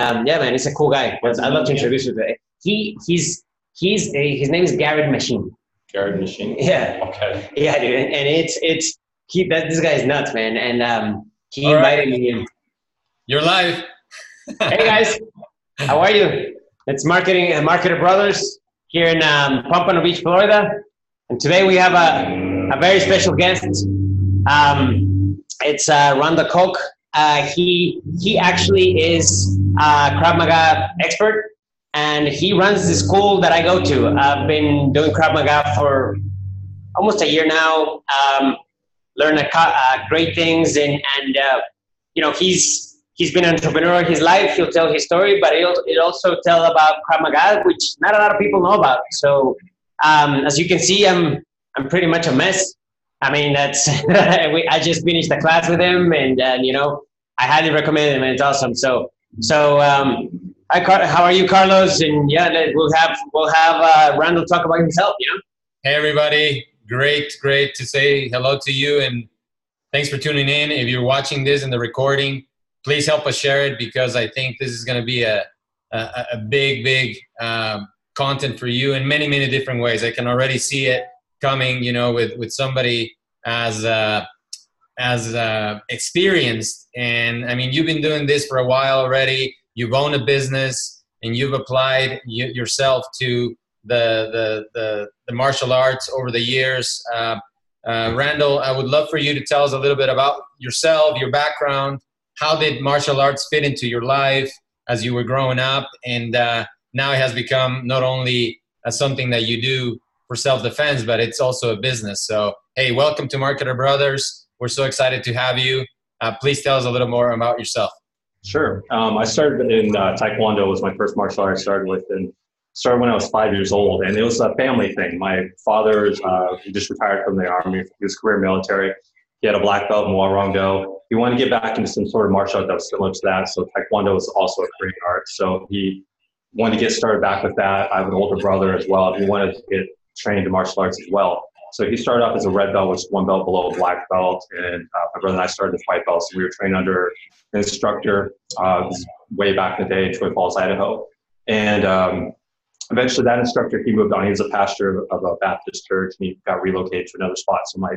um, yeah, man, he's a cool guy. I'd love to introduce you to him. He he's he's a, his name is Garrett Machine. Garrett Machine. Yeah. Okay. Yeah, dude, and, and it's it's he that this guy is nuts, man, and um, he All right. invited me in. You're live. Hey guys, how are you? It's marketing uh, marketer brothers here in um, Pompano Beach, Florida, and today we have a a very special guest. Um, it's uh, Randall Koch. Uh, he he actually is a Krav Maga expert, and he runs the school that I go to. I've been doing Krav Maga for almost a year now. Um, learn a, uh, great things, and and uh, you know he's he's been an entrepreneur his life. He'll tell his story, but he'll also tell about Krav Maga, which not a lot of people know about. So um, as you can see, I'm I'm pretty much a mess. I mean, that's we, I just finished the class with him, and and you know I highly recommend him, and it's awesome. So so um, hi, Car- how are you, Carlos? And yeah, we'll have we'll have uh, Randall talk about himself. Know. Hey, everybody. Great, great to say hello to you and thanks for tuning in. If you're watching this in the recording, please help us share it because I think this is going to be a, a, a big, big um, content for you in many, many different ways. I can already see it coming, you know, with, with somebody as, uh, as uh, experienced. And I mean, you've been doing this for a while already. You've owned a business and you've applied y- yourself to the, the, the, the martial arts over the years. Uh, uh, Randall, I would love for you to tell us a little bit about yourself, your background. How did martial arts fit into your life as you were growing up? And uh, now it has become not only uh, something that you do for self defense, but it's also a business. So, hey, welcome to Marketer Brothers. We're so excited to have you. Uh, please tell us a little more about yourself. Sure. Um, I started in uh, Taekwondo was my first martial art I started with and started when I was five years old. And it was a family thing. My father uh, just retired from the army. He was career military. He had a black belt in Hwarangdo. He wanted to get back into some sort of martial art that was similar to that. So Taekwondo was also a Korean art. So he wanted to get started back with that. I have an older brother as well. He wanted to get trained in martial arts as well. So he started off as a red belt, which is one belt below a black belt. And uh, my brother and I started as white belts. So we were trained under an instructor uh, way back in the day in Twin Falls, Idaho. And um, eventually that instructor, he moved on. He was a pastor of a Baptist church and he got relocated to another spot. So my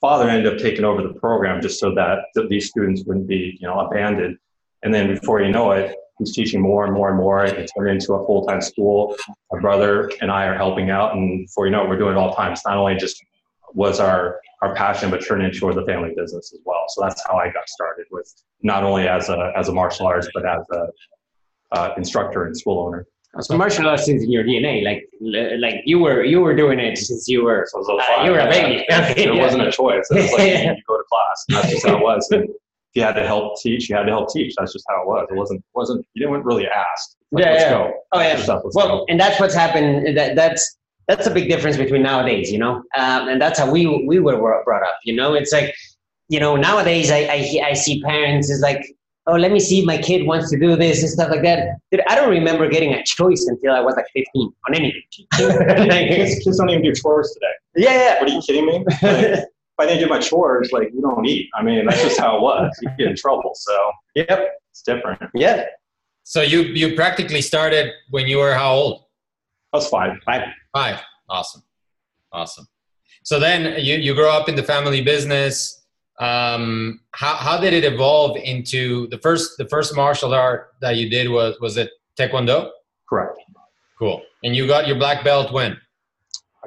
father ended up taking over the program just so that these students wouldn't be, you know, abandoned. And then before you know it, he's teaching more and more and more. It turned into a full-time school. My brother and I are helping out, and before you know we're doing it all the time. It's not only just was our our passion, but turned into the family business as well. So that's how I got started with not only as a as a martial arts, but as a uh, instructor and school owner. So martial arts is in your DNA, like like you were you were doing it since you were So uh, you were a baby. it wasn't a choice. It was like you go to class. That's just how it was. And you had to help teach, you had to help teach. That's just how it was. It wasn't wasn't you didn't really ask. Like, Yeah, let's yeah. go. Oh yeah. Stuff, Well, go. and that's what's happened. That that's that's a big difference between nowadays, you know, um, and that's how we we were brought up. You know, it's like, you know, nowadays I I, I see parents is like, oh, let me see if my kid wants to do this and stuff like that. Dude, I don't remember getting a choice until I was like 15 on anything. kids, kids don't even do chores today. yeah, What are you kidding me? Like, if I didn't do my chores, like you don't eat. I mean, that's just how it was. You get in trouble. So yep, it's different. yeah. So, you, you practically started when you were how old? I was five. Five. Five. Awesome. Awesome. So then you, you grow up in the family business. Um, how, how did it evolve into the first the first martial art that you did was was it Taekwondo? Correct. Cool. And you got your black belt when?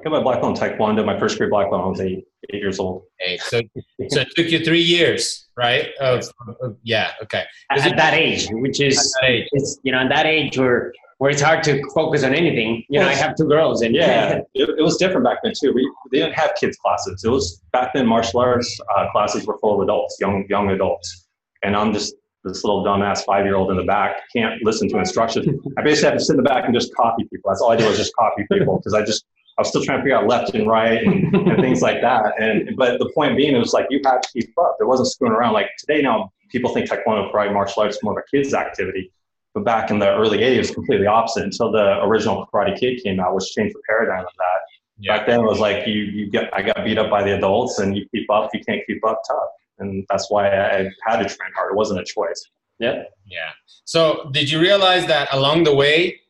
I got my black belt in Taekwondo. My first grade black belt when I was eight, eight years old. Eight. So so it took you three years, right? Of, of- yeah. Okay. At, at that age, which is age. it's you know at that age where where it's hard to focus on anything. You know, I have two girls, and Yeah, it, it was different back then too. We they didn't have kids classes. It was back then. Martial arts uh, classes were full of adults, young young adults, and I'm just this little dumbass five year old in the back can't listen to instructions. I basically have to sit in the back and just copy people. That's all I do is just copy people because I just I was still trying to figure out left and right and, and things like that. And but the point being, it was like you had to keep up. There wasn't screwing around. Like today now, people think Taekwondo, karate, martial arts is more of a kids activity. But back in the early 80s, it was completely opposite until the original Karate Kid came out, which changed the paradigm of that. Yeah. Back then, it was like you, you get, I got beat up by the adults, and you keep up. You can't keep up, tough. And that's why I had to train hard. It wasn't a choice. Yeah. Yeah. So did you realize that along the way,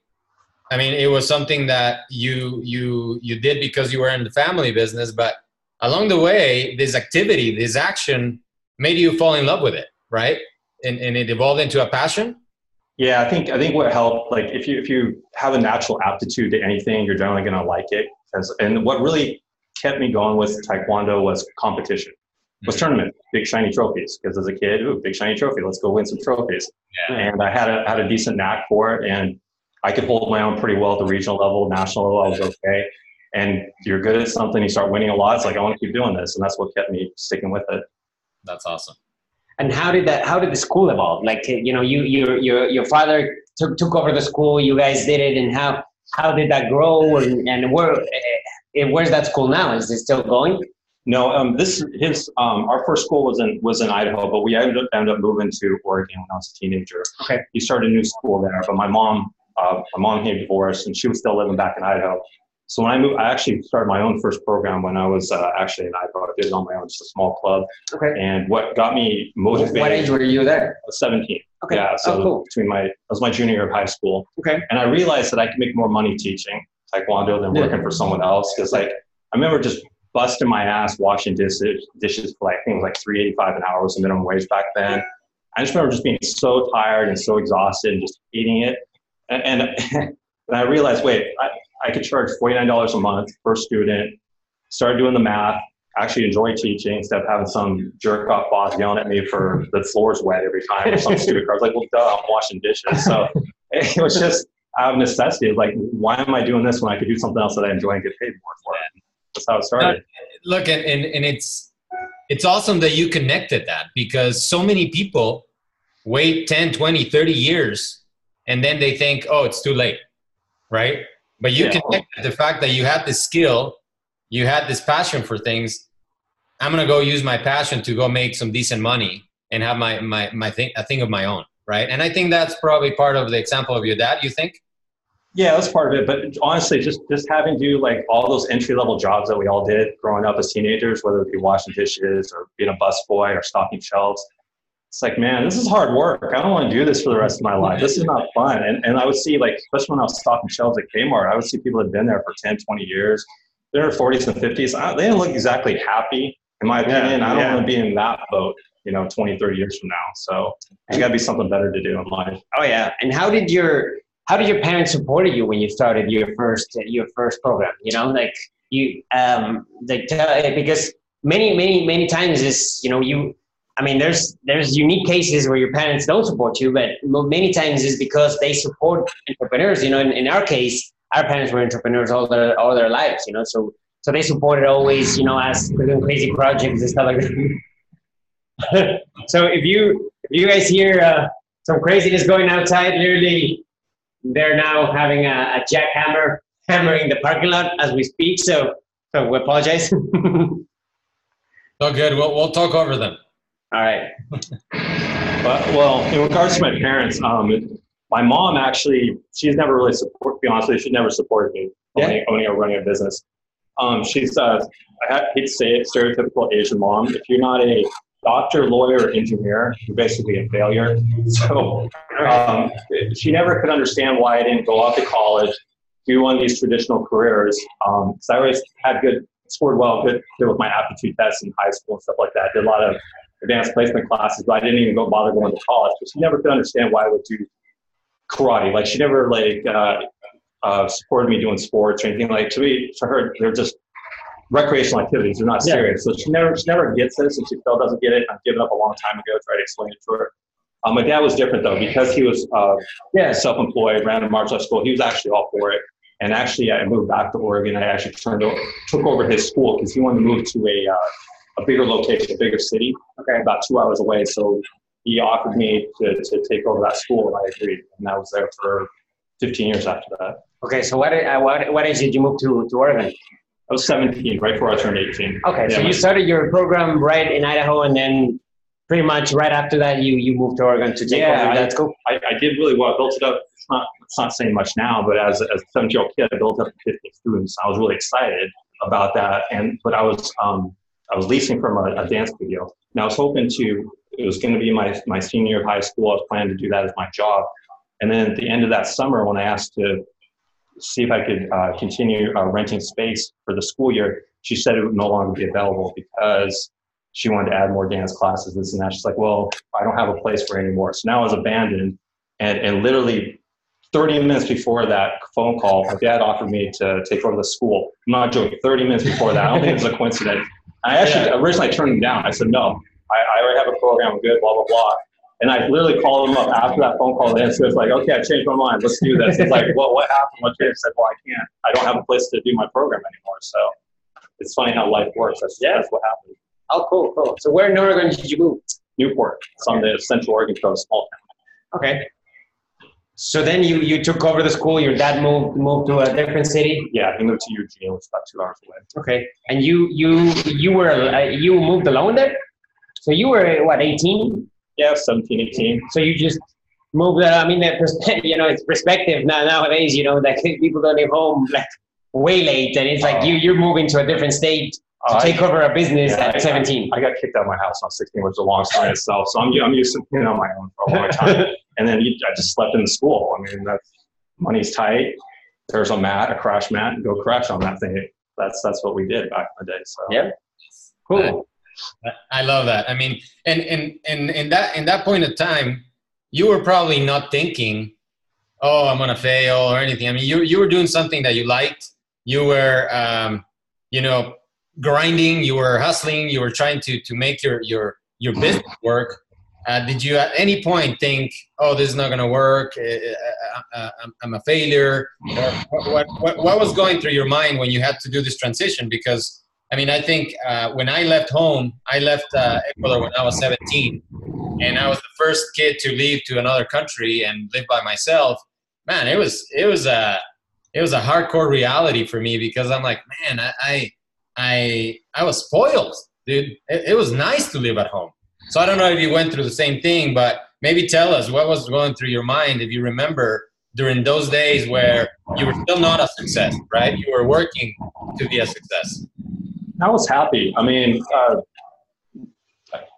I mean, it was something that you you you did because you were in the family business, but along the way, this activity, this action made you fall in love with it, right? And, and it evolved into a passion. Yeah, I think I think what helped, like if you if you have a natural aptitude to anything, you're generally going to like it. As, and what really kept me going with Taekwondo was competition, was Mm-hmm. tournament, big shiny trophies. Because as a kid, ooh, big shiny trophy, let's go win some trophies. Yeah. And I had a had a decent knack for it, and I could hold my own pretty well at the regional level, national level. I was okay. And you're good at something, you start winning a lot. It's like I want to keep doing this, and that's what kept me sticking with it. That's awesome. And how did that? How did the school evolve? Like you know, you your your your father took took over the school. You guys did it, and how how did that grow? And and where eh, where's that school now? Is it still going? No, um, this his um, our first school was in was in Idaho, but we ended up, ended up moving to Oregon when I was a teenager. Okay. He started a new school there, but my mom uh, my mom came divorced, and she was still living back in Idaho. So when I moved, I actually started my own first program when I was uh, actually in Idaho. I did it on my own, just a small club. Okay. And what got me motivated? What age were you there? I was 17. Okay. Yeah, so oh, cool. between my that was my junior year of high school, Okay. and I realized that I could make more money teaching Taekwondo than Yeah. working for someone else. Because like I remember just busting my ass washing dishes dishes for like I think it was like three eighty five an hour was the minimum wage back then. I just remember just being so tired and so exhausted and just eating it. And and, I realized, wait, I, I could charge forty nine dollars a month per student. Started doing the math. Actually enjoy teaching instead of having some jerk off boss yelling at me for the floor's wet every time or some stupid was like, well, duh, I'm washing dishes. So it was just out of necessity. Like, why am I doing this when I could do something else that I enjoy and get paid more for it? That's how it started. Look, and, and, and it's it's awesome that you connected that because so many people wait 10, 20, 30 years and then they think, oh, it's too late, right? But you Yeah. the fact that you had this skill, you had this passion for things. I'm gonna go use my passion to go make some decent money and have my my my thing a thing of my own, right? And I think that's probably part of the example of your dad. You think? Yeah, that's part of it. But honestly, just just having to do like all those entry level jobs that we all did growing up as teenagers, whether it be washing dishes or being a busboy or stocking shelves, it's like, man, this is hard work. I don't want to do this for the rest of my life. This is not fun. And and I would see like, especially when I was stocking shelves at Kmart, I would see people that had been there for 10, 20 years. They're in their 40s and 50s. I, they didn't look exactly happy, in my Yeah, opinion. I don't yeah. want to be in that boat, you know, 20, 30 years from now. So there's got to be something better to do in life. Oh yeah. And how did your how did your parents support you when you started your first your first program? You know, like you um like tell, because many many many times is you know you I mean there's there's unique cases where your parents don't support you, but many times is because they support entrepreneurs. You know, in, in our case, our parents were entrepreneurs all their all their lives. You know, so so they supported always. You know, us doing crazy projects and stuff like that. so if you if you guys hear uh, some craziness going outside, literally they're now having a, a jackhammer hammering the parking lot as we speak. So so we apologize. Oh, good. We'll we'll talk over them. Right. But, well, in regards to my parents, um, my mom actually, she's never really supported, to be honest with you, she never supported me Yeah. owning, owning or running a business. Um, she's, uh, I hate to say it, stereotypical Asian mom. If you're not a doctor, lawyer, or engineer, you're basically a failure. So um, she never could understand why I didn't go off to college, do one of these traditional careers. Um, 'cause I always had good, scored well, good, good with my aptitude tests in high school and stuff like that. Did a lot of advanced placement classes, but I didn't even go bother going to college. But she never could understand why I would do karate. Like she never like uh, uh, supported me doing sports or anything. Like to me, to her, they're just recreational activities. They're not Yeah. serious. So she never she never gets this, and she still doesn't get it. I've given up a long time ago. Tried to explain it to her. Um, my dad was different though because he was uh, Yeah. self-employed, ran a martial arts school. He was actually all for it. And actually, I moved back to Oregon. I actually turned over, took over his school because he wanted to move to a uh, a bigger location, a bigger city, Okay. about two hours away. So he offered me to, to take over that school, and I agreed. And I was there for 15 years after that. Okay. So what uh, what what age did you move to to Oregon? I was 17, right before I turned 18. Okay. So you started your program right in Idaho, and then pretty much right after that you you moved to Oregon to take Yeah, over that school. I, I did really well. I built it up. It's not, it's not saying much now, but as, as a 17 year old kid, I built up to 50 students. I was really excited about that. And, but I was, um, I was leasing from a, a dance studio and I was hoping to it was going to be my, my senior year of high school. I was planning to do that as my job. And then at the end of that summer, when I asked to see if I could uh, continue uh, renting space for the school year, she said it would no longer be available because she wanted to add more dance classes, this and that. She's like, well, I don't have a place for it anymore. So now I was abandoned. And, and literally 30 minutes before that phone call, my dad offered me to take over the school. I'm not joking, 30 minutes before that. I don't think it was a coincidence. I actually yeah. originally turned him down. I said, no, I, I already have a program, I'm good, blah, blah, blah. And I literally called him up after that phone call. And so it's like, okay, I changed my mind. Let's do this. It's like, well, what happened? What changed? I said, well, I can't. I don't have a place to do my program anymore. So it's funny how life works. That's, yeah. that's what happened. Oh, cool, cool. So where in Oregon did you move? Newport. It's on the Central Oregon coast, small town. Okay. So then you, you took over the school. Your dad moved moved to a different city. Yeah, he moved to Eugene, which is about two hours away. Okay, and you you you were uh, you moved alone there. So you were what 18? Yeah, 17, 18. So you just moved. Uh, I mean, that you know, it's perspective now nowadays. You know, that people don't leave home like way late, and it's like oh. you you're moving to a different state to uh, take over a business yeah, at 17. I, I, got kicked out of my house on 16, which is a long story itself. So I'm, I'm used to being on my own for a long time. and then you, I just slept in the school. I mean, that's money's tight. There's a mat, a crash mat, and go crash on that thing. That's that's what we did back in the day. So yeah, cool. I love that. I mean, and and and in that in that point of time, you were probably not thinking, "Oh, I'm gonna fail" or anything. I mean, you you were doing something that you liked. You were, um, you know, grinding, you were hustling, you were trying to to make your your your business work. Uh, did you at any point think, "Oh, this is not going to work. Uh, uh, uh, I'm a failure"? Or what, what, what was going through your mind when you had to do this transition? Because I mean, I think uh, when I left home, I left uh, Ecuador when I was 17, and I was the first kid to leave to another country and live by myself. Man, it was it was a it was a hardcore reality for me because I'm like, man, I, I I I was spoiled, dude. It, it, was nice to live at home. So I don't know if you went through the same thing, but maybe tell us what was going through your mind if you remember during those days where you were still not a success, right? You were working to be a success. I was happy. I mean, uh,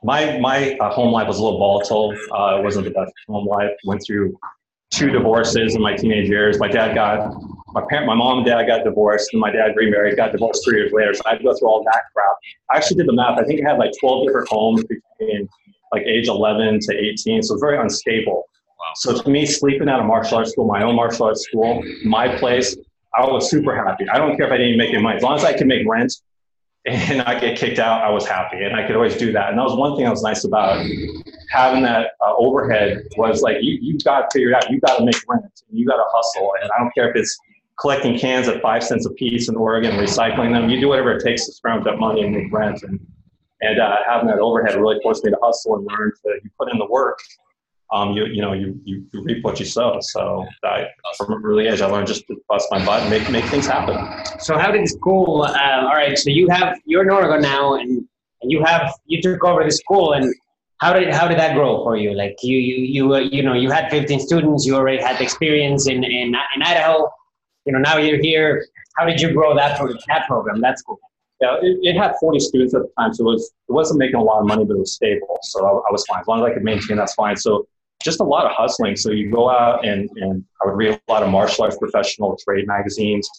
my my uh, home life was a little volatile. Uh, it wasn't the best home life. Went through two divorces in my teenage years. My dad got my parent, my mom and dad got divorced, and my dad remarried, got divorced three years later. So I had to go through all that crap. I actually did the math. I think I had like 12 different homes between like age 11 to 18. So very unstable. Wow. So to me, sleeping at a martial arts school, my own martial arts school, my place, I was super happy. I don't care if I didn't make any money. As long as I could make rent and I get kicked out, I was happy. And I could always do that. And that was one thing that was nice about having that uh, overhead was like, you, you've got to figure it out. You've got to make rent. You got to hustle. And I don't care if it's collecting cans at five cents a piece in Oregon, recycling them. You do whatever it takes to scrounge up money and make rent. And, and uh, having that overhead really forced me to hustle and learn to you put in the work. Um, you, you know, you, you, reap what you sow. So I, from an early age, I learned just to bust my butt and make, make things happen. So how did school, uh, all right, so you have, you're in Oregon now and, and you have, you took over the school and how did, how did that grow for you? Like you, you, you, you know, you had 15 students, you already had experience in, in, in Idaho you know, now you're here. How did you grow that program? That program, that's cool. Yeah, it, it, had 40 students at the time, so it was it wasn't making a lot of money, but it was stable. So I, I, was fine as long as I could maintain. That's fine. So just a lot of hustling. So you go out and and I would read a lot of martial arts professional trade magazines.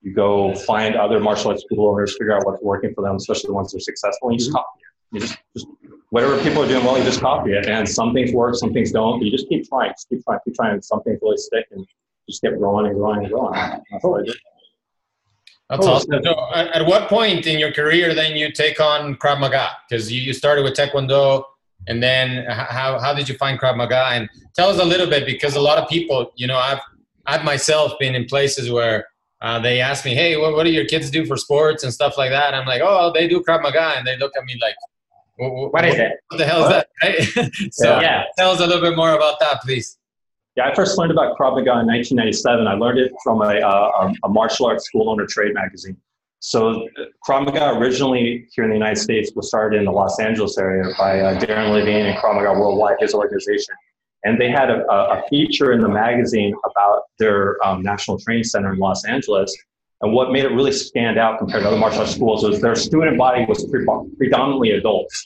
You go find other martial arts school owners, figure out what's working for them, especially the ones that are successful, and you just mm-hmm. copy it. You just, just whatever people are doing well, you just copy it. And some things work, some things don't. But you just keep trying, just keep trying, keep trying. Some things really stick, and just kept growing and growing and growing. That's what I did. That's cool. awesome. So, at what point in your career then you take on Krav Maga? Because you, you started with Taekwondo, and then how, how did you find Krav Maga? And tell us a little bit because a lot of people, you know, I've I've myself been in places where uh, they ask me, "Hey, what, what do your kids do for sports and stuff like that?" I'm like, "Oh, they do Krav Maga," and they look at me like, "What, what is it? What the hell is that?" Right? so, yeah. tell us a little bit more about that, please. Yeah, I first learned about Krav Maga in 1997. I learned it from a, a, a martial arts school owner trade magazine. So Krav Maga originally here in the United States was started in the Los Angeles area by uh, Darren Levine and Krav Maga Worldwide, his organization. And they had a, a feature in the magazine about their um, national training center in Los Angeles. And what made it really stand out compared to other martial arts schools was their student body was pre- predominantly adults.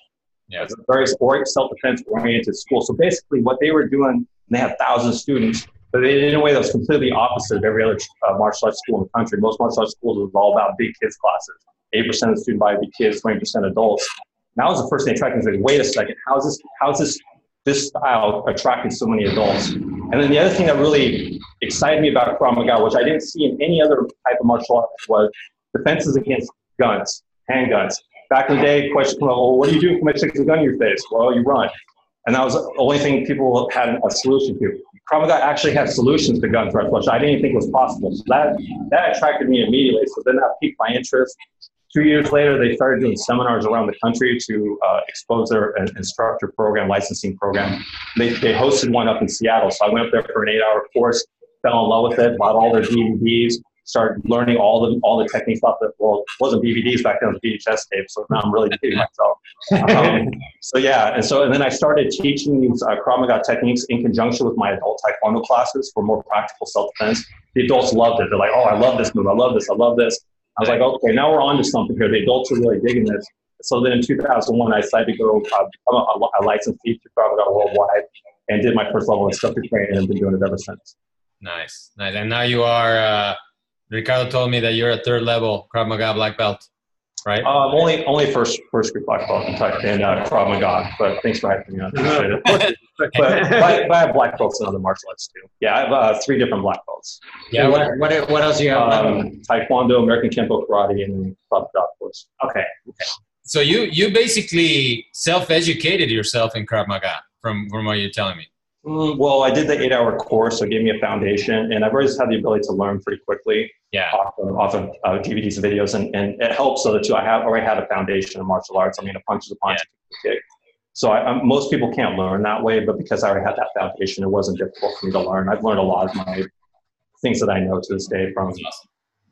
Yeah. It's a very sport, self-defense oriented school. So basically, what they were doing, they have thousands of students, but in a way that was completely opposite of every other uh, martial arts school in the country. Most martial arts schools was all about big kids classes. Eight percent of the student body be kids, twenty percent adults. And that was the first thing attracting me. Like, wait a second, how's this? How's this? This style attracting so many adults. And then the other thing that really excited me about Krav Maga, which I didn't see in any other type of martial arts, was defenses against guns, handguns. Back in the day, question well, what do you do if somebody sticks a gun in your face? Well, you run. And that was the only thing people had a solution to. Maga actually had solutions to gun threats, which I didn't think was possible. So that, that attracted me immediately. So then that piqued my interest. Two years later, they started doing seminars around the country to uh, expose their uh, instructor program, licensing program. They, they hosted one up in Seattle. So I went up there for an eight hour course, fell in love with it, bought all their DVDs, started learning all the all the techniques off the well, it wasn't DVDs back then, it was VHS tapes. So now I'm really dating myself. Um, so yeah, and so and then I started teaching these uh, Krav Maga techniques in conjunction with my adult Taekwondo classes for more practical self defense. The adults loved it. They're like, oh, I love this move. I love this. I love this. I was like, okay, now we're on to something here. The adults are really digging this. So then in 2001, I decided to go uh, become a, a licensed teacher Krav Maga worldwide and did my first level instructor training and been doing it ever since. Nice, nice. And now you are. Uh, Ricardo told me that you're a third level Krav Maga black belt, right? Um, only only first first group black belt in, in uh, Krav Maga, but thanks for having me on. Appreciate it. but, but, but I have black belts in other martial arts too. Yeah, I have uh, three different black belts. Yeah. What what, what else do you have? Um, Taekwondo, American Kenpo Karate, and Krav Maga, of course. okay. Okay. So you you basically self educated yourself in Krav Maga from from what you're telling me. Mm, well, I did the eight-hour course, so it gave me a foundation, and I've always had the ability to learn pretty quickly Yeah. off of, off of uh, DVDs and videos, and, and it helps so that too. I have already had a foundation in martial arts. I mean, a punch is a punch, a kick. So I, i most people can't learn that way, but because I already had that foundation, it wasn't difficult for me to learn. I've learned a lot of my things that I know to this day from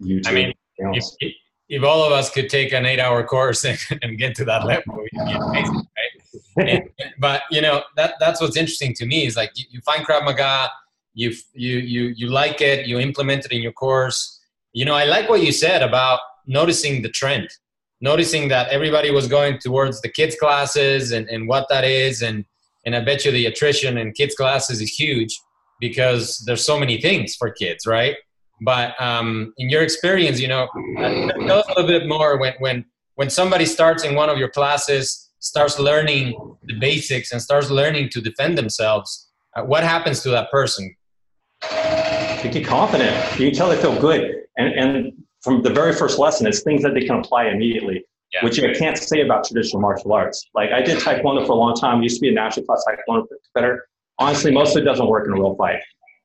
YouTube. I mean. If, if all of us could take an eight-hour course and, and get to that level, And- but you know that that's what's interesting to me is like you, you find Krav Maga, you you you you like it, you implement it in your course. You know, I like what you said about noticing the trend, noticing that everybody was going towards the kids classes and, and what that is, and and I bet you the attrition in kids classes is huge because there's so many things for kids, right? But um, in your experience, you know, tell us a little bit more when when when somebody starts in one of your classes starts learning the basics and starts learning to defend themselves, uh, what happens to that person? They get confident. You can tell they feel good. And, and from the very first lesson, it's things that they can apply immediately, Yeah. which I can't say about traditional martial arts. Like I did Taekwondo for a long time. I used to be a national class Taekwondo competitor. Honestly, most of it doesn't work in a real fight.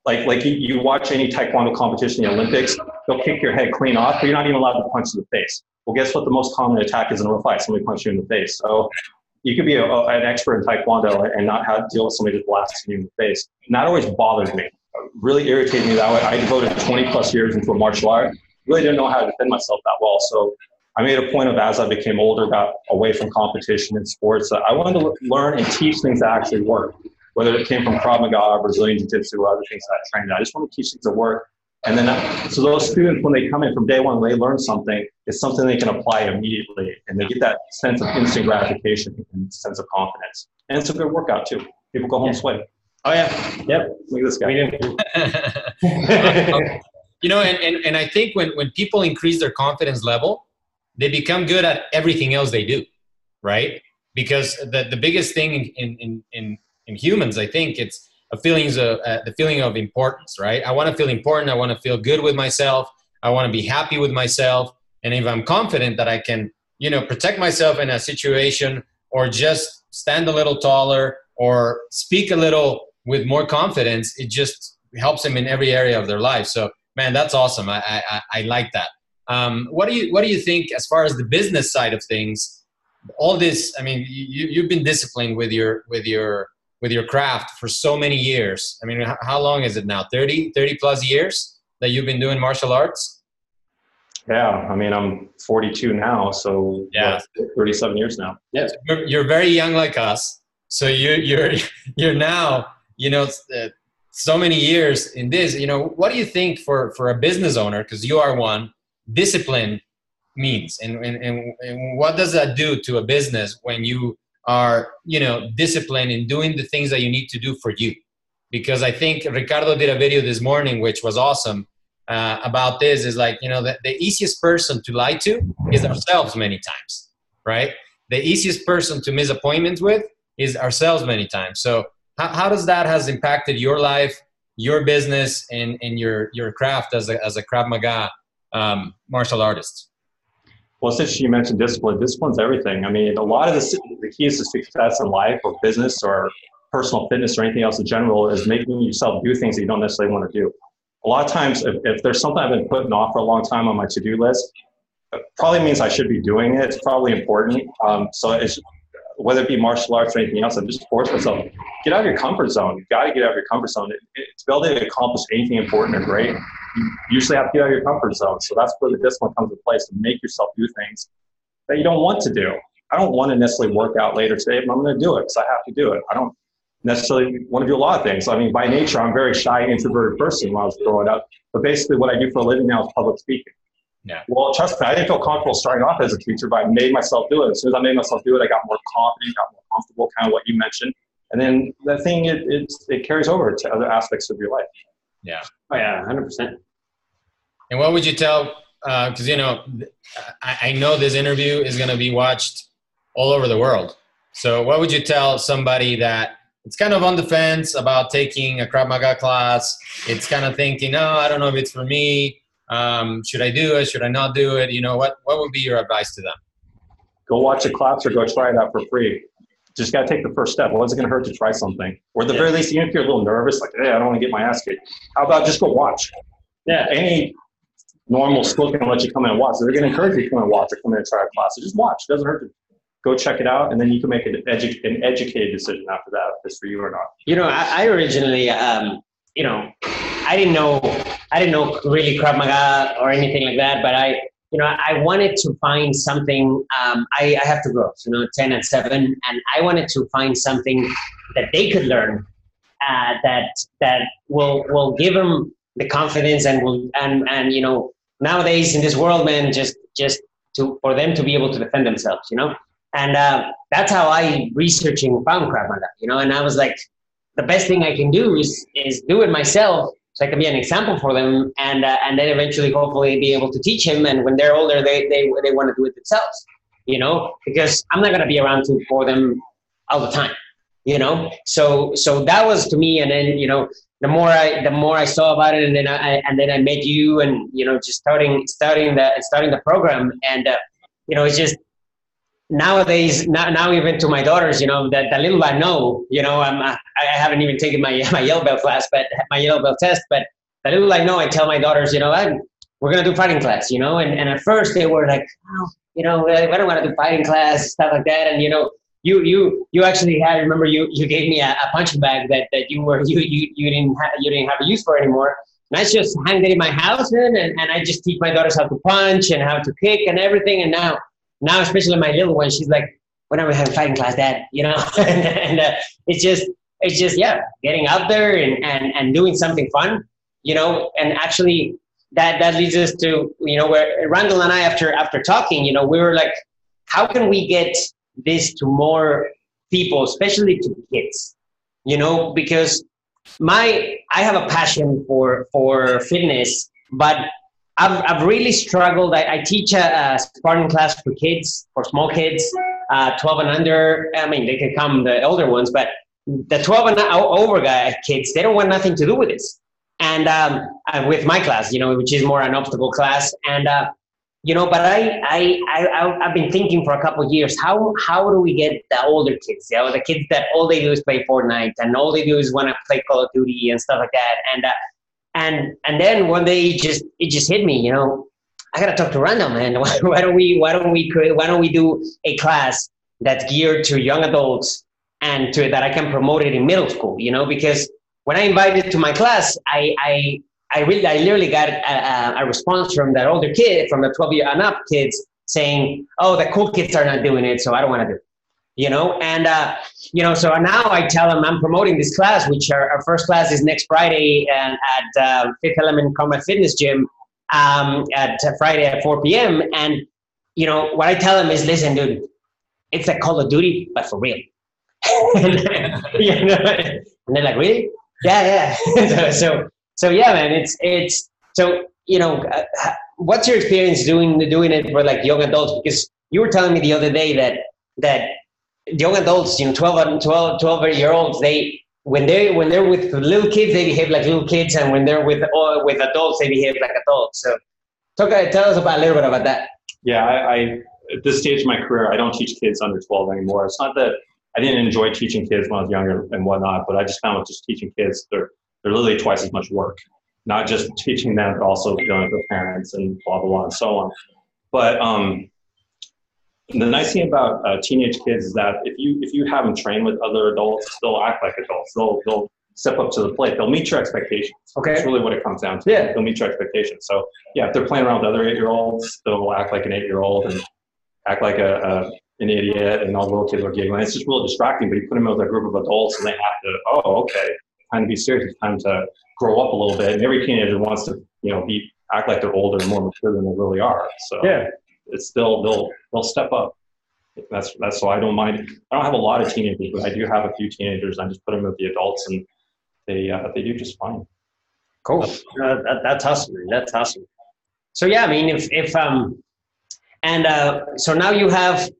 Like, like you, you watch any Taekwondo competition in the Olympics, they'll kick your head clean off, but you're not even allowed to punch in the face. Well, guess what the most common attack is in a fight? Somebody punch you in the face. So you could be a, a- an expert in Taekwondo and not have to deal with somebody just blasting you in the face. And that always bothers me. Really irritated me that way. I devoted 20 plus years into a martial art. Really didn't know how to defend myself that well. So I made a point of as I became older, got away from competition and sports, I wanted to learn and teach things that actually work. Whether it came from Krav Maga, Brazilian Jiu Jitsu, or other things that I trained. in. I just want to teach things that work. And then, so those students, when they come in from day one, they learn something. It's something they can apply immediately, and they get that sense of instant gratification and sense of confidence. And it's a good workout too. People go home Yeah. sweating. Oh yeah. Yep. Look at this guy. you know, and, and, and I think when, when people increase their confidence level, they become good at everything else they do, right? Because the, the biggest thing in, in, in, in humans, I think, it's a feelings of uh, the feeling of importance, right? I want to feel important. I want to feel good with myself. I want to be happy with myself. And if I'm confident that I can, you know, protect myself in a situation or just stand a little taller or speak a little with more confidence, it just helps them in every area of their life. So, man, that's awesome. I, I, I like that. Um, what do you What do you think as far as the business side of things? All this, I mean, you, you've been disciplined with your with your with your craft for so many years. I mean, how long is it now? 30, 30 plus years that you've been doing martial arts? Yeah, I mean, I'm 42 now, so Yeah. what, 37 years now. You're, you're very young like us. So you, you're, you're now, you know, uh, so many years in this, you know, what do you think for, for a business owner, because you are one, discipline means? And, and, and what does that do to a business when you are you know disciplined in doing the things that you need to do for you. Because i think ricardo did a video this morning which was awesome uh, about this. Is like you know the, the easiest person to lie to is ourselves many times right? The easiest person to miss appointments with is ourselves many times. So how, how does that has impacted your life your business and, and your your craft as a, as a krav maga um, martial artist well, since you mentioned discipline, discipline's everything. I mean, a lot of the, the keys to success in life or business or personal fitness or anything else in general is making yourself do things that you don't necessarily want to do. A lot of times, if, if there's something I've been putting off for a long time on my to-do list, it probably means I should be doing it. It's probably important. Um, so it's, whether it be martial arts or anything else, I just force myself, get out of your comfort zone. You've got to get out of your comfort zone. It, it, to be able to accomplish anything important or great, you usually have to get out of your comfort zone. So that's where the discipline comes into place to make yourself do things that you don't want to do. I don't want to necessarily work out later today, but I'm going to do it because I have to do it. I don't necessarily want to do a lot of things. I mean, by nature, I'm a very shy, introverted person when I was growing up. But basically, what I do for a living now is public speaking. Yeah. Well, trust me, I didn't feel comfortable starting off as a teacher, but I made myself do it. As soon as I made myself do it, I got more confident, got more comfortable, kind of what you mentioned. And then the thing, it, it, it carries over to other aspects of your life. Yeah. Oh yeah, hundred percent. And what would you tell? Because uh, you know, I, I know this interview is going to be watched all over the world. So, what would you tell somebody that it's kind of on the fence about taking a Krav Maga class? It's kind of thinking, oh, I don't know if it's for me. Um, should I do it? Should I not do it? You know, what what would be your advice to them? Go watch a class or go try it out for free. Just got to take the first step. What's it going to hurt to try something? Or at the very least, even if you're a little nervous, like, hey, I don't want to get my ass kicked. How about just go watch? Yeah. Any normal school can let you come in and watch. So they're going to encourage you to come and watch or come in and try a class. So just watch. It doesn't hurt to go check it out, and then you can make an, edu- an educated decision after that if it's for you or not. You know, I, I originally, um, you know, I didn't know, I didn't know really Krav Maga or anything like that, but I, you know, I wanted to find something. Um, I, I have two girls, you know, ten and seven, and I wanted to find something that they could learn uh, that that will will give them the confidence and will and and you know nowadays in this world, man, just just to for them to be able to defend themselves, you know. And uh, that's how I researching found Krav Maga, you know. And I was like, the best thing I can do is is do it myself, so I can be an example for them, and uh, and then eventually, hopefully, be able to teach them. And when they're older, they they they want to do it themselves, you know, because I'm not gonna be around to for them all the time, you know. So so that was to me, and then you know, the more I the more I saw about it, and then I and then I met you, and you know, just starting starting the starting the program, and uh, you know, it's just nowadays now, now even to my daughters, you know, that the little I know, you know, I'm I haven't even taken my my yellow belt class, but my yellow belt test, but the little I know, I tell my daughters, you know, I, we're gonna do fighting class, you know, and and at first they were like, oh, you know, I don't want to do fighting class, stuff like that, and you know you you you actually had remember you you gave me a, a punching bag that, that you were you you, you didn't have you didn't have a use for anymore and I just hang it in my house and, and I just teach my daughters how to punch and how to kick and everything and now now especially my little one she's like when are we having fighting class dad you know and, uh, it's just it's just yeah getting out there and, and and doing something fun you know and actually that that leads us to you know where Randall and I after after talking you know we were like how can we get this to more people, especially to kids. You know, because my I have a passion for for fitness, but I've, I've really struggled. I, I teach a, a Spartan class for kids, for small kids, uh, 12 and under. I mean, they can come the older ones, but the 12 and over guy kids, they don't want nothing to do with this. And um, with my class, you know, which is more an obstacle class, and uh, you know but I, I i i've been thinking for a couple years how how do we get the older kids you know the kids that all they do is play fortnite and all they do is want to play call of duty and stuff like that and uh, and and then one day it just it just hit me you know i gotta talk to Randall man why, don't we why don't we create why don't we do a class that's geared to young adults and to that i can promote it in middle school you know because when i invited to my class i i I really, I literally got a, a, response from that older kid, from the 12 year and up kids, saying, "Oh, the cool kids are not doing it, so I don't want to do it." You know, and uh, you know, so now I tell them I'm promoting this class, which our, our first class is next Friday and at uh, Fifth Element Combat Fitness Gym um, at uh, Friday at 4 p.m. And you know, what I tell them is, listen, dude, it's like Call of Duty, but for real. and, you know, and they're like, really? Yeah, yeah. so, so, so, yeah, man, it's, it's, so, you know, uh, what's your experience doing, doing it for like young adults? Because you were telling me the other day that, that young adults, you know, 12, 12, 12 year olds, they, when they when they're with little kids, they behave like little kids, and when they're with uh, with adults, they behave like adults. So, talk, tell us about a little bit about that. Yeah, I, I at this stage of my career, I don't teach kids under 12 anymore. It's not that I didn't enjoy teaching kids when I was younger and whatnot, but I just found with just teaching kids, they're they're literally twice as much work. Not just teaching them, but also dealing with their parents and blah blah blah and so on. But um, the nice thing about uh, teenage kids is that if you if you have them train with other adults, they'll act like adults. They'll they'll step up to the plate. They'll meet your expectations. Okay. That's really what it comes down to. Yeah. They'll meet your expectations. So yeah, if they're playing around with other eight year olds, they'll act like an eight year old and act like a, a an idiot, and all the little kids are giggling. It's just real distracting. But you put them with a group of adults, and they have to. Oh, okay. Time to be serious. It's time to grow up a little bit. And every teenager wants to, you know, be act like they're older and more mature than they really are. So Yeah. It's still they'll they'll step up. That's that's so I don't mind. I don't have a lot of teenagers, but I do have a few teenagers. I just put them with the adults, and they uh, they do just fine. Cool. Uh, that, that's awesome. Man. That's awesome. So yeah, I mean, if if um, and uh, so now you have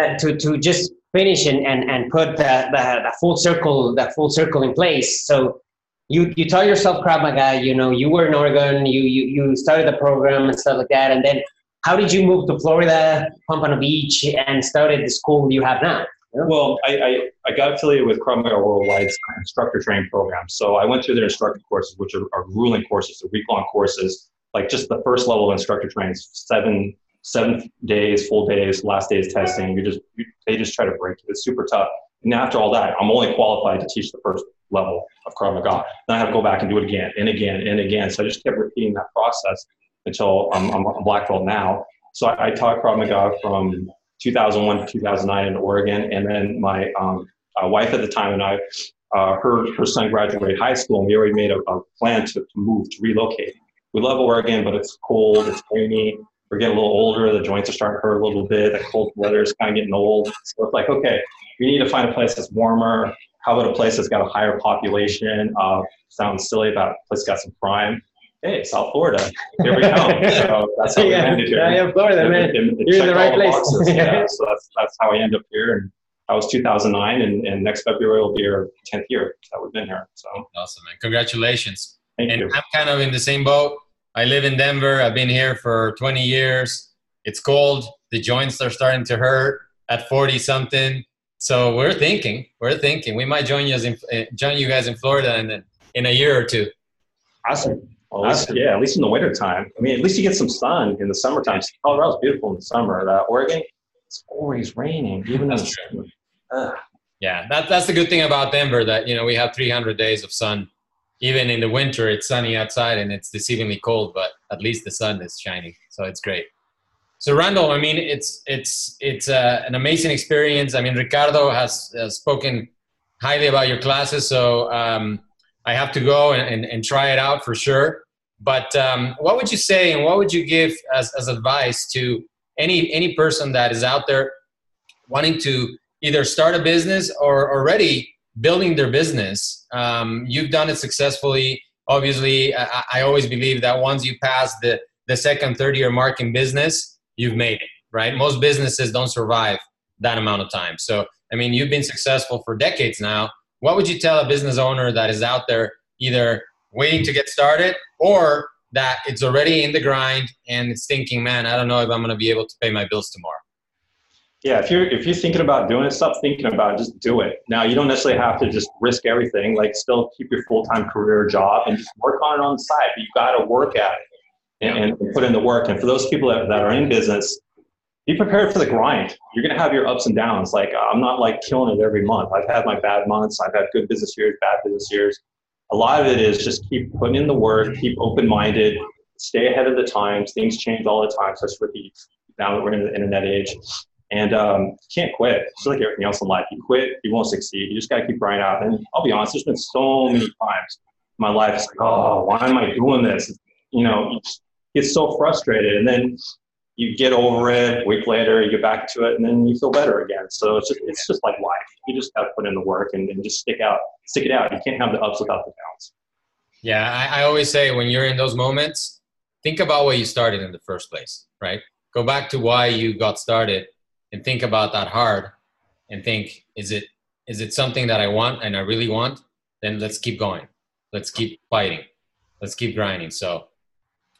uh, to to just finish and and, and put the, the the full circle the full circle in place. So you you taught yourself Krav Maga. You know, you were in Oregon. You you you started the program and stuff like that. And then how did you move to Florida, Pompano Beach, and started the school you have now? Well, I, I, I got affiliated with Maga Worldwide's instructor training program. So I went through their instructor courses, which are, are grueling courses, they're week long courses. Like just the first level of instructor training, seven seven days, full days, last day is testing. You just you, they just try to break you. It's super tough. And after all that, I'm only qualified to teach the first level of Krav Maga. Then I have to go back and do it again and again and again. So I just kept repeating that process until I'm, I'm black belt now. So I, I taught Krav Maga from 2001 to 2009 in Oregon, and then my um, uh, wife at the time and I, uh, her her son graduated high school, and we already made a, a plan to, to move to relocate. We love Oregon, but it's cold, it's rainy. We're getting a little older. The joints are starting to hurt a little bit. The cold weather is kind of getting old. So it's like, okay, we need to find a place that's warmer. How about a place that's got a higher population? Uh, sounds silly but a place got some crime. Hey, South Florida. Here we go. so that's how we yeah, ended here. yeah, yeah, Florida, man. It- it- it You're in the right place. boxes, yeah, so that's that's how I end up here. And that was 2009, and, and next February will be our 10th year that we've been here. So Awesome, man. Congratulations. thank and you. I'm kind of in the same boat. I live in Denver. I've been here for 20 years. It's cold. The joints are starting to hurt at 40 something. So we're thinking, we're thinking we might join you in, uh, join you guys in Florida in, in a year or two. Awesome. Well, at least, yeah, at least in the winter time. I mean, at least you get some sun in the summertime. Colorado's beautiful in the summer. Uh, Oregon, it's always raining, even in the That's summer. Ugh. Yeah, that, that's the good thing about Denver that, you know, we have 300 days of sun. Even in the winter, it's sunny outside and it's deceivingly cold, but at least the sun is shining. So it's great. So Randall, I mean, it's it's it's uh, an amazing experience. I mean, Ricardo has, has spoken highly about your classes, so um, I have to go and, and, and try it out for sure. But um, what would you say, and what would you give as, as advice to any any person that is out there wanting to either start a business or already building their business? Um, you've done it successfully. Obviously, I, I always believe that once you pass the the second, third year mark in business, you've made it, right? Most businesses don't survive that amount of time. So, I mean, you've been successful for decades now. What would you tell a business owner that is out there either waiting to get started or that it's already in the grind and it's thinking, man, I don't know if I'm going to be able to pay my bills tomorrow? Yeah, if you're if you're thinking about doing it, stop thinking about it. Just do it. Now you don't necessarily have to just risk everything. Like still keep your full time career job and just work on it on the side. But you got to work at it and, and put in the work. And for those people that, that are in business, be prepared for the grind. You're gonna have your ups and downs. Like I'm not like killing it every month. I've had my bad months. I've had good business years, bad business years. A lot of it is just keep putting in the work, keep open minded, stay ahead of the times. Things change all the time, especially with the now that we're in the internet age. And um, can't quit. It's like everything else in life. You quit, you won't succeed. You just got to keep grinding out. And I'll be honest, there's been so many times in my life, it's like, oh, why am I doing this? You know, you get so frustrated. And then you get over it. A week later, you get back to it, and then you feel better again. So it's just it's just like life. You just got to put in the work and, and just stick out, stick it out. You can't have the ups without the downs. Yeah, I, I always say when you're in those moments, think about why you started in the first place, right? Go back to why you got started and think about that hard and think, is it is it something that I want and I really want? Then let's keep going. Let's keep fighting. Let's keep grinding. So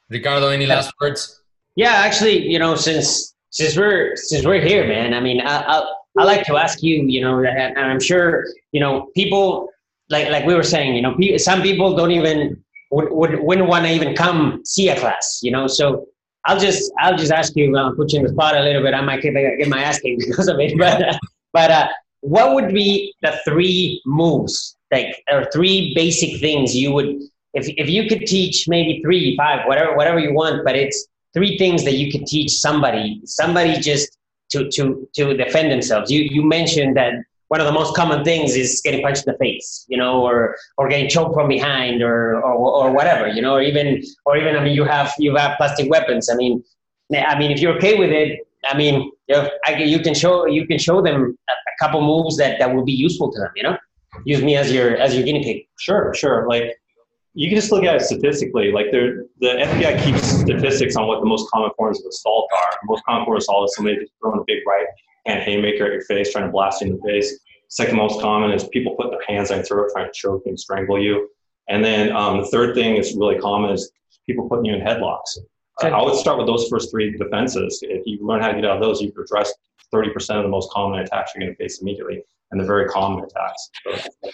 Ricardo, any last words? Yeah, actually, you know, since since we're since we're here, man. I mean, I I, I like to ask you, you know, and I'm sure you know people like like we were saying, you know, some people don't even would, would wouldn't want to even come see a class, you know. So I'll just I'll just ask you, I'll put you in the spot a little bit. I might get, get my ass kicked because of it, but uh, but uh, what would be the three moves, like or three basic things you would if if you could teach maybe three, five, whatever whatever you want, but it's three things that you could teach somebody, somebody just to to to defend themselves. You you mentioned that one of the most common things is getting punched in the face, you know, or or getting choked from behind, or or, or whatever, you know, or even or even I mean, you have you have plastic weapons. I mean, I mean, if you're okay with it, I mean, you, can show you can show them a, a couple moves that that will be useful to them. You know, use me as your as your guinea pig. Sure, sure. Like you can just look at it statistically. Like the FBI keeps statistics on what the most common forms of assault are. The most common form of assault is somebody just throwing a big right hand haymaker at your face, trying to blast you in the face. Second most common is people put their hands on your throat, trying to choke and strangle you. And then um, the third thing is really common is people putting you in headlocks. Uh, I would start with those first three defenses. If you learn how to get out of those, you can address 30% of the most common attacks you're going to face immediately, and they're very common attacks.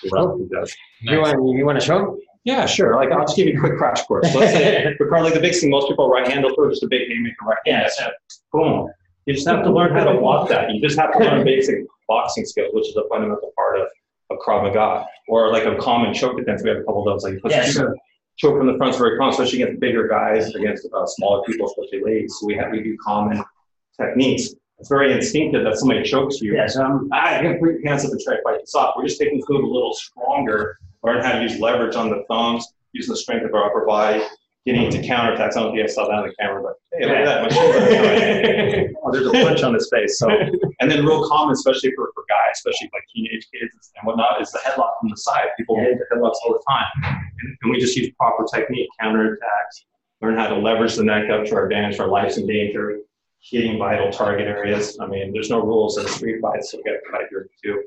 So that's. Nice. You want you want to show? Yeah, sure. Like I'll just give you a quick crash course. Let's say, Ricardo, like the big thing, most people right hand, they'll throw just a big haymaker right hand. Yeah, boom. You just have to learn how to block that. You just have to learn basic boxing skills, which is a fundamental part of, of Krav Maga. Or like a common choke defense. We have a couple of those. Like yeah, sure. choke from the front is very common, especially against bigger guys, against uh, smaller people, especially ladies. So we have we do common techniques. It's very instinctive that somebody chokes you. Yeah, so I'm, I can put your hands up and try to fight this off. We're just taking food a little stronger, learn how to use leverage on the thumbs, using the strength of our upper body, getting into counterattacks. I don't know if you saw that on the camera, but hey, look at that. oh, there's a punch on his face. So, and then real common, especially for, for guys, especially like teenage kids and whatnot, is the headlock from the side. People yeah. the headlocks all the time. And, and we just use proper technique, counterattacks, learn how to leverage the neck up to our advantage, our life's in danger, hitting vital target areas. I mean, there's no rules in street fights, so we got to fight here too.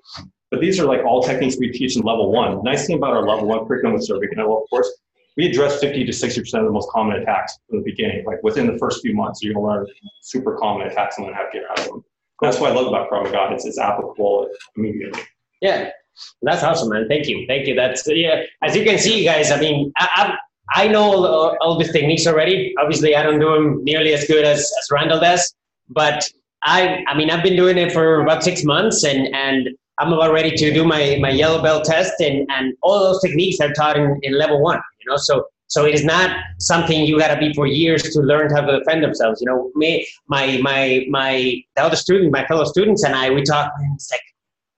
But these are like all techniques we teach in level one. Nice thing about our level one curriculum with Survey Canelo, of course, we address 50 to 60% of the most common attacks from the beginning. Like within the first few months, you're to learn super common attacks and learn how to get out of them. That's what I love about Krav Maga. It's, it's applicable immediately. Yeah, that's awesome, man. Thank you. Thank you. That's, yeah, as you can see, guys, I mean, I, I, know all, all these techniques already. Obviously, I don't do them nearly as good as, as Randall does, but I, I mean, I've been doing it for about six months and, and I'm about ready to do my, my yellow belt test and, and all those techniques are taught in, in level one, you know, so, so it is not something you gotta be for years to learn how to defend themselves. You know, me, my, my, my, the other student, my fellow students and I, we talk, it's like,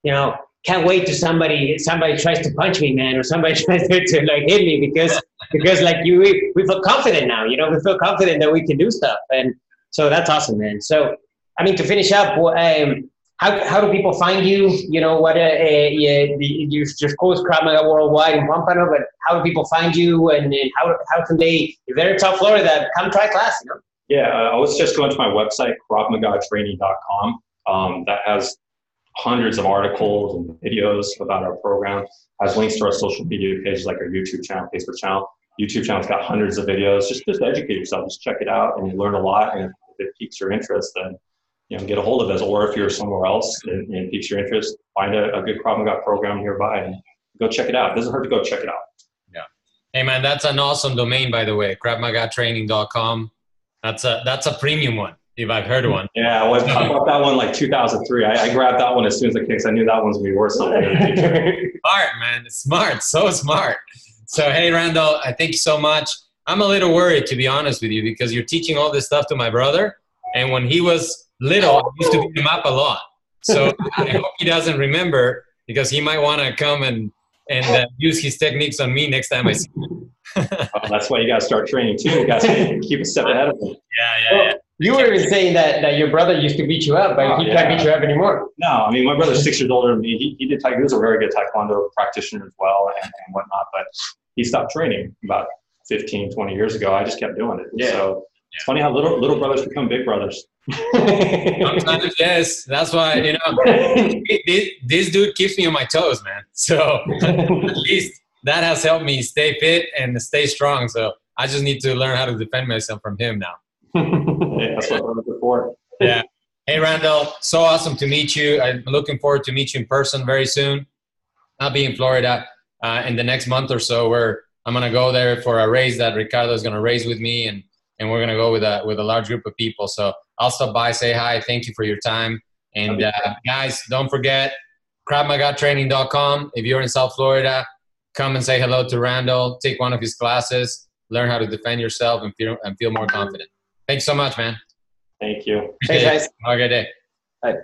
you know, can't wait to somebody, somebody tries to punch me, man, or somebody tries to, to like hit me because, because like you, we, we feel confident now, you know, we feel confident that we can do stuff. And so that's awesome, man. So, I mean, to finish up, um, how, how do people find you? You know, what uh, uh, you just post Krav Maga Worldwide in Pompano, but how do people find you and, and how, how can they, if they're in South Florida, come try class, you know? Yeah, uh, I was just going to my website, KravMagaTraining.com. Um, that has hundreds of articles and videos about our program, has links to our social media pages like our YouTube channel, Facebook channel. YouTube channel's got hundreds of videos. Just, just educate yourself, just check it out and you learn a lot. And if it piques your interest, then you know, get a hold of us. Or if you're somewhere else and, and piques your interest, find a, a good Krav Maga program nearby and go check it out. It doesn't hurt to go check it out. Yeah. Hey man, that's an awesome domain, by the way. KravMagaTraining.com. That's a that's a premium one. If I've heard one. Yeah, I, was, I bought that one like 2003. I, I, grabbed that one as soon as it came. I knew that one's gonna be worth something. smart, man. Smart. So smart. So hey, Randall, I thank you so much. I'm a little worried to be honest with you because you're teaching all this stuff to my brother, and when he was little, I used to beat him up a lot. So I hope he doesn't remember because he might want to come and and uh, use his techniques on me next time I see him. that's why you got to start training too. You got to keep a step ahead of him. Yeah, yeah, yeah. You were even saying that, that your brother used to beat you up, but Oh, he can't beat you up anymore. No, I mean, my brother's six years older than me. He, he did taekwondo. He was a very good taekwondo practitioner as well and, and whatnot, but he stopped training about 15, 20 years ago. I just kept doing it. Yeah. So it's funny how little little brothers become big brothers. Sometimes, yes, that's why you know this, this dude keeps me on my toes, man. So at least that has helped me stay fit and stay strong. So I just need to learn how to defend myself from him now. Yeah, that's what brothers are for. Hey, Randall, so awesome to meet you. I'm looking forward to meet you in person very soon. I'll be in Florida uh, in the next month or so. Where I'm gonna go there for a race that Ricardo is gonna race with me, and and we're gonna go with a with a large group of people. So I'll stop by, say hi, thank you for your time, and uh, guys, don't forget KravMagaTraining.com. If you're in South Florida, come and say hello to Randall. Take one of his classes, learn how to defend yourself, and feel and feel more confident. Thanks so much, man. Thank you. Thanks, guys. Have a good day. Bye.